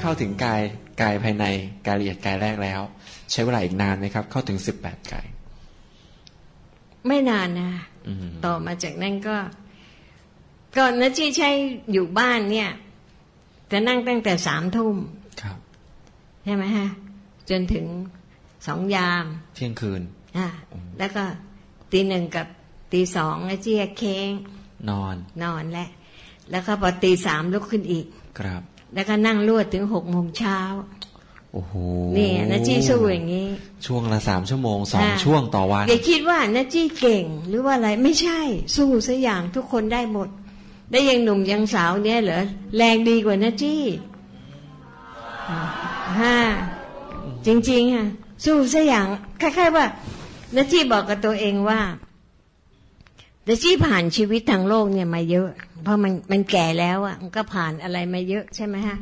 เข้าถึงกายกายภายในกายละเอียดกายแรกแล้ว ใช้เวลาอีกนานไหมครับ เข้าถึงสิบแปดกาย ไม่นานนะอืมต่อมาจากนั้นก็ก่อนนะที่ใช้อยู่บ้านเนี่ย จะนั่งตั้งแต่สามทุ่มครับใช่ไหมฮะ จนถึงสองยาม เที่ยงคืนอะแล้วก็ตีหนึ่งกับตีสองนะจี้เค้ง นอน นอนแล้วแล้วก็พอตีสามลุกขึ้นอีก ครับ แล้วก็นั่งรวดถึงหกโมงเช้าโอ้โหนี่นะจี้สู้อย่างนี้ ช่วงละสามชั่วโมงสองอ่าช่วงต่อวันอย่าคิดว่านะจี้เก่งหรือว่าอะไรไม่ใช่สู้ซะอย่างทุกคนได้หมด ได้ยังหนุ่มยังสาวเนี่ยเหรอแรงดีกว่านะจี้ฮะจริงๆอะสู้ซะอย่างคล้ายๆว่านะจี้บอกกับตัวเองว่า นะจี้ผ่านชีวิตทางโลกเนี่ยมาเยอะ เพราะมันมันแก่แล้วอะ มันก็ผ่านอะไรมาเยอะใช่ไหมฮะ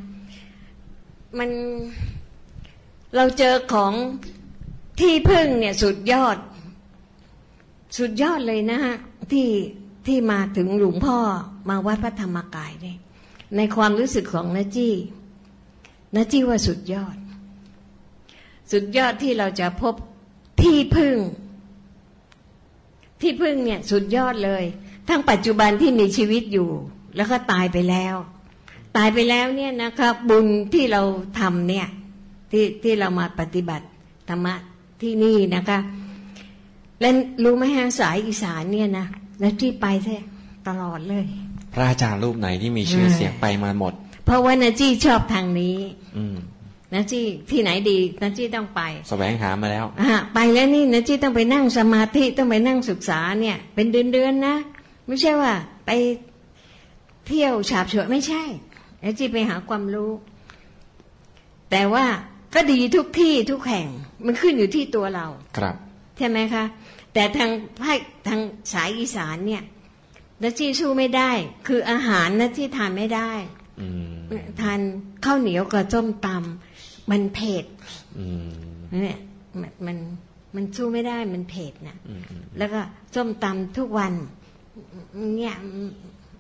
มันเราเจอของที่พึ่งเนี่ยสุดยอด สุดยอดเลยนะฮะ ที่ที่มาถึงหลวงพ่อมาวัดพระธรรมกายเนี่ยในความรู้สึกของนาจี้นาจี้ว่าสุดยอด สุดยอดที่เราจะพบที่พึ่ง ที่พึ่งเนี่ยสุดยอดเลย ทั้งปัจจุบันที่มีชีวิตอยู่ แล้วก็ตายไปแล้ว ตายไปแล้วเนี่ยนะครับบุญที่เราทำเนี่ยที่ที่เรามาปฏิบัติธรรมะที่นี่นะคะและรู้ไหมฮะสายอีสานเนี่ยนะแล้วที่ไปแท้ตลอดเลย พระอาจารย์รูปไหนที่มีชื่อเสียงไปมาหมด เพราะว่านาจี้ชอบทางนี้ อืม นาจี้ที่ไหนดีนาจี้ต้องไปแสวงหามาแล้วอะไปแล้วนี่นาจี้ต้องไปนั่งสมาธิต้องไปนั่งศึกษาเนี่ย เป็นเดือนๆนะ ไม่ใช่ว่า ไปเที่ยวฉาบฉวยไม่ใช่นาจี้ไปหาความรู้ แต่ว่าก็ดีทุกที่ทุกแห่ง มันขึ้นอยู่ที่ตัวเราครับ ใช่ไหมคะ แต่ทางภาคทางสายอีสานเนี่ยนัที่สู้ไม่ได้ คืออาหารนะที่ทานไม่ได้อืมทานข้าวเหนียวกับส้มตำ มันเผ็ดอืมเนี่ยมันมันมันสู้ไม่ได้มันเผ็ดนะอืมอืมแล้วก็ส้มตำทุกวัน เนี่ย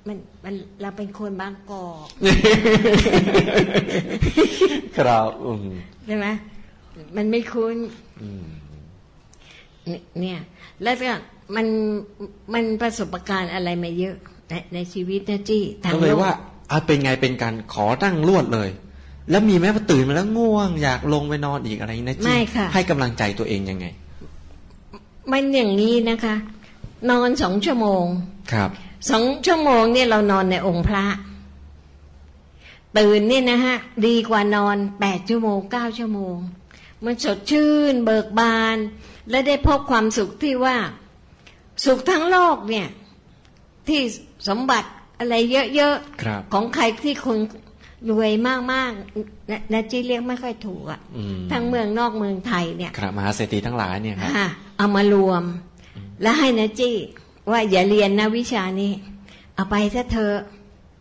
มันมันเราเป็นคนบางกอกครับอืมใช่ไหมมันไม่คุ้นอืมเนี่ยเนี่ย แล้วก็มันมันประสบการณ์อะไรมาเยอะในในชีวิตนะจี้ทางก็เลยโลกว่าเอาเป็นไงเป็นการขอตั้งรวดเลย แล้วมีไหมพอตื่นมาแล้วง่วง อยากลงไปนอนอีกอะไรนะจีไม่ค่ะให้กำลังใจตัวเองยังไง มันอย่างนี้นะคะ นอนสองชั่วโมง ครับสองชั่วโมงเนี่ยเรานอนในองค์พระ ตื่นเนี่ยนะฮะ ดีกว่านอนแปดชั่วโมงเก้าชั่วโมง มันสดชื่น เบิกบาน และได้พบความสุขที่ว่า สุขทั้งโลกเนี่ย ที่สมบัติอะไรเยอะครับๆของใครที่คน รวยมากๆนะนะจีเรียกไม่ค่อยถูกอะอืมทั้งเมืองนอกเมืองไทยเนี่ยครับมหาเศรษฐีทั้งหลายเนี่ยครับอะเอามารวม แล้วให้นะจี้ว่าอย่าเรียนนะวิชานี้ เอาไปซะเธอะ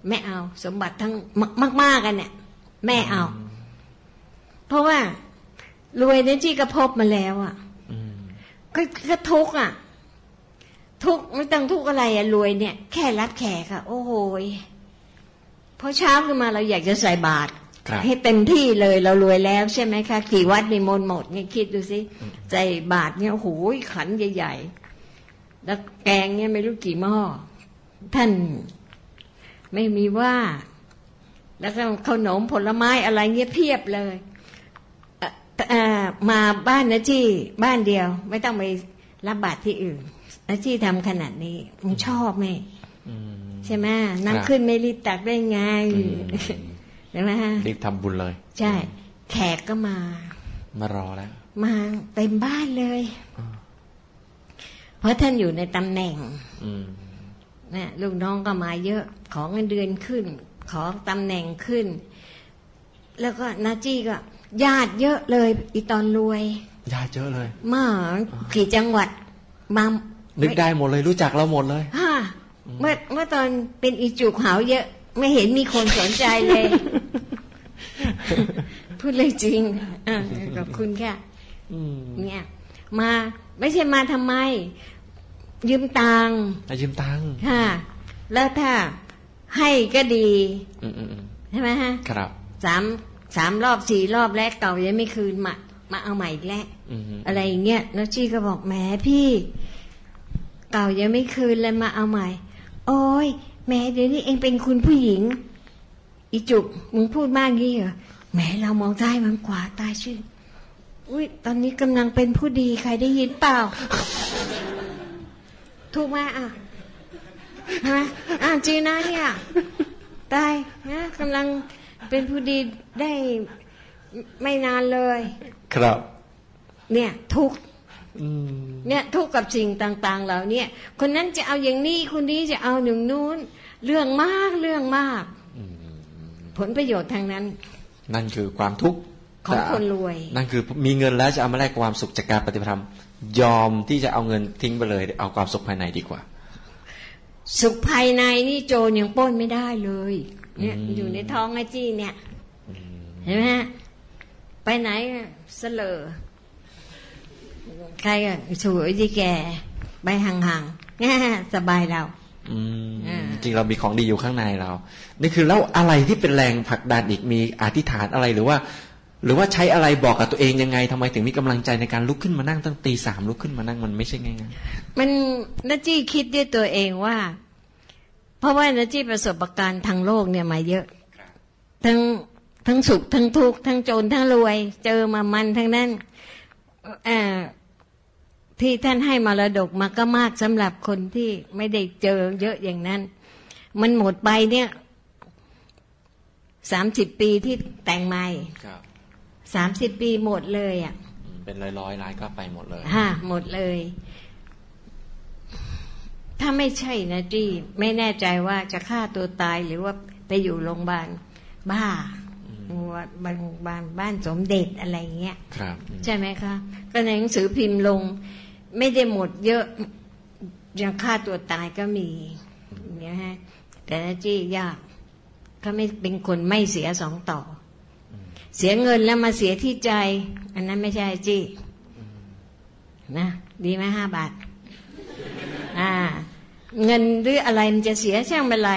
ไม่เอา สมบัติทั้งมากมากๆกันเนี่ยแม่เอา เพราะว่ารวยนะจี้ก็พบมาแล้วอะอืมก็ก็ทุกข์อะ ทุกข์ไม่ต้องทุกข์อะไรอะรวยเนี่ย แค่รับแขกอะโอ้โหย พอเช้าขึ้นมาเราอยากจะใส่บาตรครับให้เต็มที่เลยเรารวยแล้วใช่ไหมคะกี่วัดมีมนต์หมดเนี่ยคิดดูสิใส่บาตรเนี่ยโอ้โหขันใหญ่ๆแล้วแกงเนี่ยไม่รู้กี่หม้อท่านไม่มีว่าแล้วก็ขนมผลไม้อะไรเงี้ยเพียบเลยเอ่อเอ่อมาบ้านนะที่บ้านเดียว ไม่ต้องไปรับบาตรที่อื่นนะที่ทำขนาดนี้มันชอบไหมอืม ใช่ไหมครับน้ำขึ้นไม่รีบตักได้ไงอืมใช่ไหมฮะรีบทำบุญเลย ใช่ แขกก็มามารอแล้ว มาเต็มบ้านเลยอ่าเพราะท่านอยู่ในตำแหน่งอืมนะลูกน้องก็มาเยอะ ขอเงินเดือนขึ้น ขอตำแหน่งขึ้น แล้วก็นาจี้ก็ ญาติเยอะเลย อีตอนรวย ญาติเยอะเลยมากี่จังหวัดมานึกได้หมดเลยรู้จักเราหมดเลยฮ่า เมื่อเมื่อตอนเป็นอีจุกหาวเยอะ ไม่เห็นมีคนสนใจเลย พูดเลยจริงอะขอบคุณค่ะอืมเนี่ย มาไม่ใช่มาทำไม ยืมตังค์อายืมตังค์ค่ะ แล้วถ้าให้ก็ดีอืมอืมอืมใช่ไหมฮะ ครับสามสามรอบสี่รอบแล้วเก่ายังไม่คืนมามาเอาใหม่อีกแล้วอืมอะไรอย่างเงี้ยแล้วจี้ก็บอกแหมพี่ เก่ายังไม่คืนเลยมาเอาใหม่ โอ้ยแหมเดี๋ยวนี้เองเป็นคุณผู้หญิง อีจุกมึงพูดมากงี้เหรอแหมเรามองซ้ายมันขวาตายชื่ออุ้ยตอนนี้กำลังเป็นผู้ดีใครได้ยินเปล่า ถูกไหมอะใช่ไหมอะจริงนะเนี่ยตายนะกำลังเป็นผู้ดีได้ไม่นานเลย ครับ เนี่ยทุกข์อืม เนี่ยทุกข์กับสิ่งต่าง ๆ เหล่าเนี้คนนั้นจะเอาอย่างนี้คนนี้จะเอาอย่างนู้น เรื่องมากเรื่องมาก ผลประโยชน์ทางนั้น นั่นคือความทุกข์ของแต่คนรวย นั่นคือมีเงินแล้วจะเอามาแลกความสุขจากการปฏิบัติธรรมยอมที่จะเอาเงินทิ้งไปเลย เอาความสุขภายในดีกว่า สุขภายในนี่โจรยังปล้นไม่ได้เลย เนี่ยอืมอยู่ในท้องไอ้จี้เนี่ยเห็นไหมฮะไปไหนอะเสลอ ใครอะสวยที่แกไปห่างๆแง่สบายเราอืมอ่าจริงเรามีของดีอยู่ข้างในเรา นี่คือแล้วอะไรที่เป็นแรงผลักดันอีกมีอธิษฐานอะไรหรือว่า หรือว่าใช้อะไรบอกกับตัวเองยังไงทำไมถึงมีกำลังใจในการลุกขึ้นมานั่งตั้งตีสามลุกขึ้นมานั่งมันไม่ใช่ง่ายมันนัจี้คิดด้วยตัวเองว่า เพราะว่านัจี้ประสบการณ์ทางโลกเนี่ยมาเยอะทั้งทั้งสุขทั้งทุกข์ทั้งจนทั้งรวย เจอมามันทั้งนั้นเอ่อ ที่ท่านให้มรดกมาก็มากสำหรับคนที่ไม่ได้เจอเยอะอย่างนั้น มันหมดไปเนี่ยสามสิบปีที่แต่งใหม่ๆครับสามสิบปีหมดเลยอะ เป็นร้อยร้อยๆล้านก็ไปหมดเลยฮะหมดเลย ถ้าไม่ใช่นะจี้ไม่แน่ใจว่าจะฆ่าตัวตายหรือว่าไปอยู่โรงพยาบาลบ้าว่า บางบ้านบ้านสมเด็จอะไรเงี้ยครับอืมใช่ไหมคะก็ในหนังสือพิมพ์ลง ไม่ได้หมดเยอะยังฆ่าตัวตายก็มีอย่างเงี้ยฮะแต่นะจี้ยากเขาไม่เป็นคนไม่เสียสองต่ออเสียเงินแล้วมาเสียที่ใจ อันนั้นไม่ใช่จี้นะดีไหมห้าบาทอ่า เงินหรืออะไรมันจะเสียช่างเป็นไร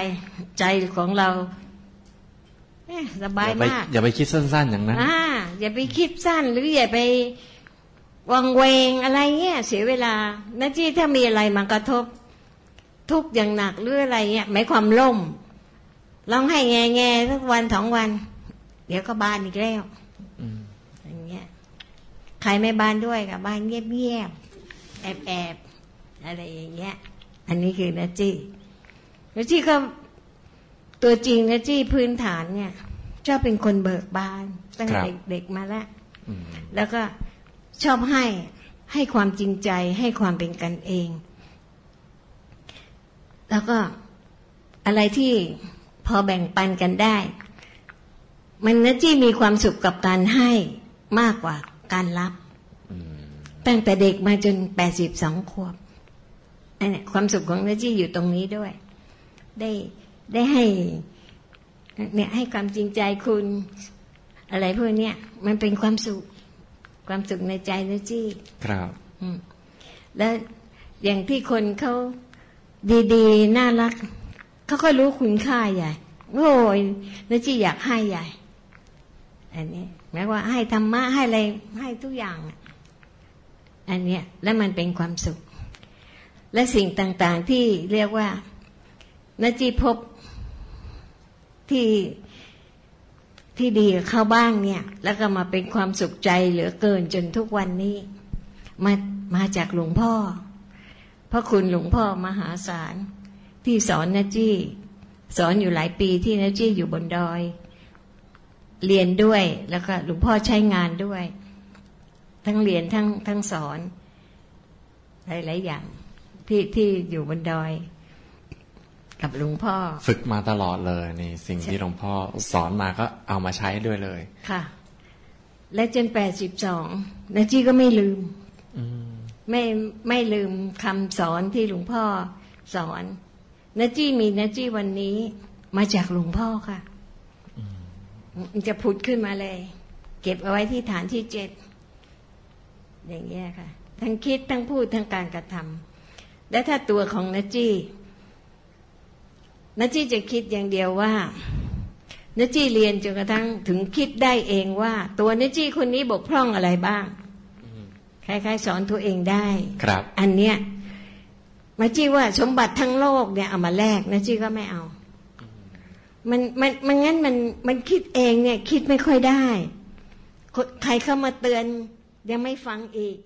ใจของเราเอ๊ะ สบายอย่าไปมาก อย่าไปคิดสั้น ๆ อย่างนั้นอ่าอย่าไปคิดสั้น หรืออย่าไปวังเวงอะไรเงี้ยเสียเวลาหน้าที่ถ้ามีอะไรมากระทบ ทุกข์อย่างหนักหรืออะไรเงี้ยหมายความล่มร้องให้แง่แง่ๆสักวันสองวัน เดี๋ยวก็บานอีกแล้วอืมอย่างเงี้ยใครไม่บานด้วยกับบานเงียบเงียบๆแอบแอบๆอะไรอย่างเงี้ย อันนี้คือนาจี้นาจี้ก็ ตัวจริงนาจี้พื้นฐานเนี่ยชอบเป็นคนเบิกบาน ตั้งแต่เด็กๆมาแล้วอืมแล้วก็ชอบให้ให้ความจริงใจให้ความเป็นกันเอง แล้วก็อะไรที่พอแบ่งปันกันได้ มันนะจี้มีความสุขกับการให้มากกว่าการรับอืมตั้งแต่เด็กมาจนแปดสิบสองขวบอันเนี้ยความสุขของนะจี้อยู่ตรงนี้ด้วย ได้ ได้ให้เนี่ยให้ความจริงใจคุณ อะไรพวกเนี้ยมันเป็นความสุข ความสุขในใจนะจี้ครับอืมแล้วอย่างที่คนเขาดีๆ น่ารักเขาก็รู้คุณค่าใหญ่โอ้ยนะจี้อยากให้ใหญ่ อันนี้หมายว่าให้ธรรมะให้อะไรให้ทุกอย่างอะอันเนี้ยแล้วมันเป็นความสุข และสิ่งต่างๆที่เรียกว่า นจีพบที่ที่ดีเข้าบ้างเนี่ย แล้วก็มาเป็นความสุขใจเหลือเกินจนทุกวันนี้ มามาจากหลวงพ่อพระคุณหลวงพ่อมหาศาลที่สอนนจี้ สอนอยู่หลายปีที่นจี้อยู่บนดอย เรียนด้วยแล้วก็หลวงพ่อใช้งานด้วย ทั้งเรียนทั้งทั้งสอนหลายๆอย่างที่ที่อยู่บนดอย กับหลวงพ่อ ฝึกมาตลอดเลยนี่สิ่งที่หลวงพ่อสอนมาก็เอามาใช้ด้วยเลย ค่ะ และจนแปดสิบสองนาจี้ก็ไม่ลืมอืมไม่ไม่ไม่ลืมคำสอนที่หลวงพ่อสอนนาจี้มีนาจี้วันนี้มาจากหลวงพ่อค่ะมันจะผุดขึ้นมาเลย เก็บเอาไว้ที่ฐานที่เจ็ดอย่างเงี้ยค่ะ ทั้งคิดทั้งพูดทั้งการกระทำและถ้าตัวของนาจี้ นาจี้จะคิดอย่างเดียวว่านจี้เรียนจนกระทั่งถึงคิดได้เองว่า ตัวนจี้คนนี้บกพร่องอะไรบ้างคล้ายๆสอนตัวเองได้ ครับ อันเนี้ยมาจี้ว่าสมบัติทั้งโลกเนี่ยเอามาแลกนะจี้ก็ไม่เอา มันมันมันงั้นมันมันคิดเองเนี่ย คิดไม่ค่อยได้คนใครเข้ามาเตือนยังไม่ฟังอีก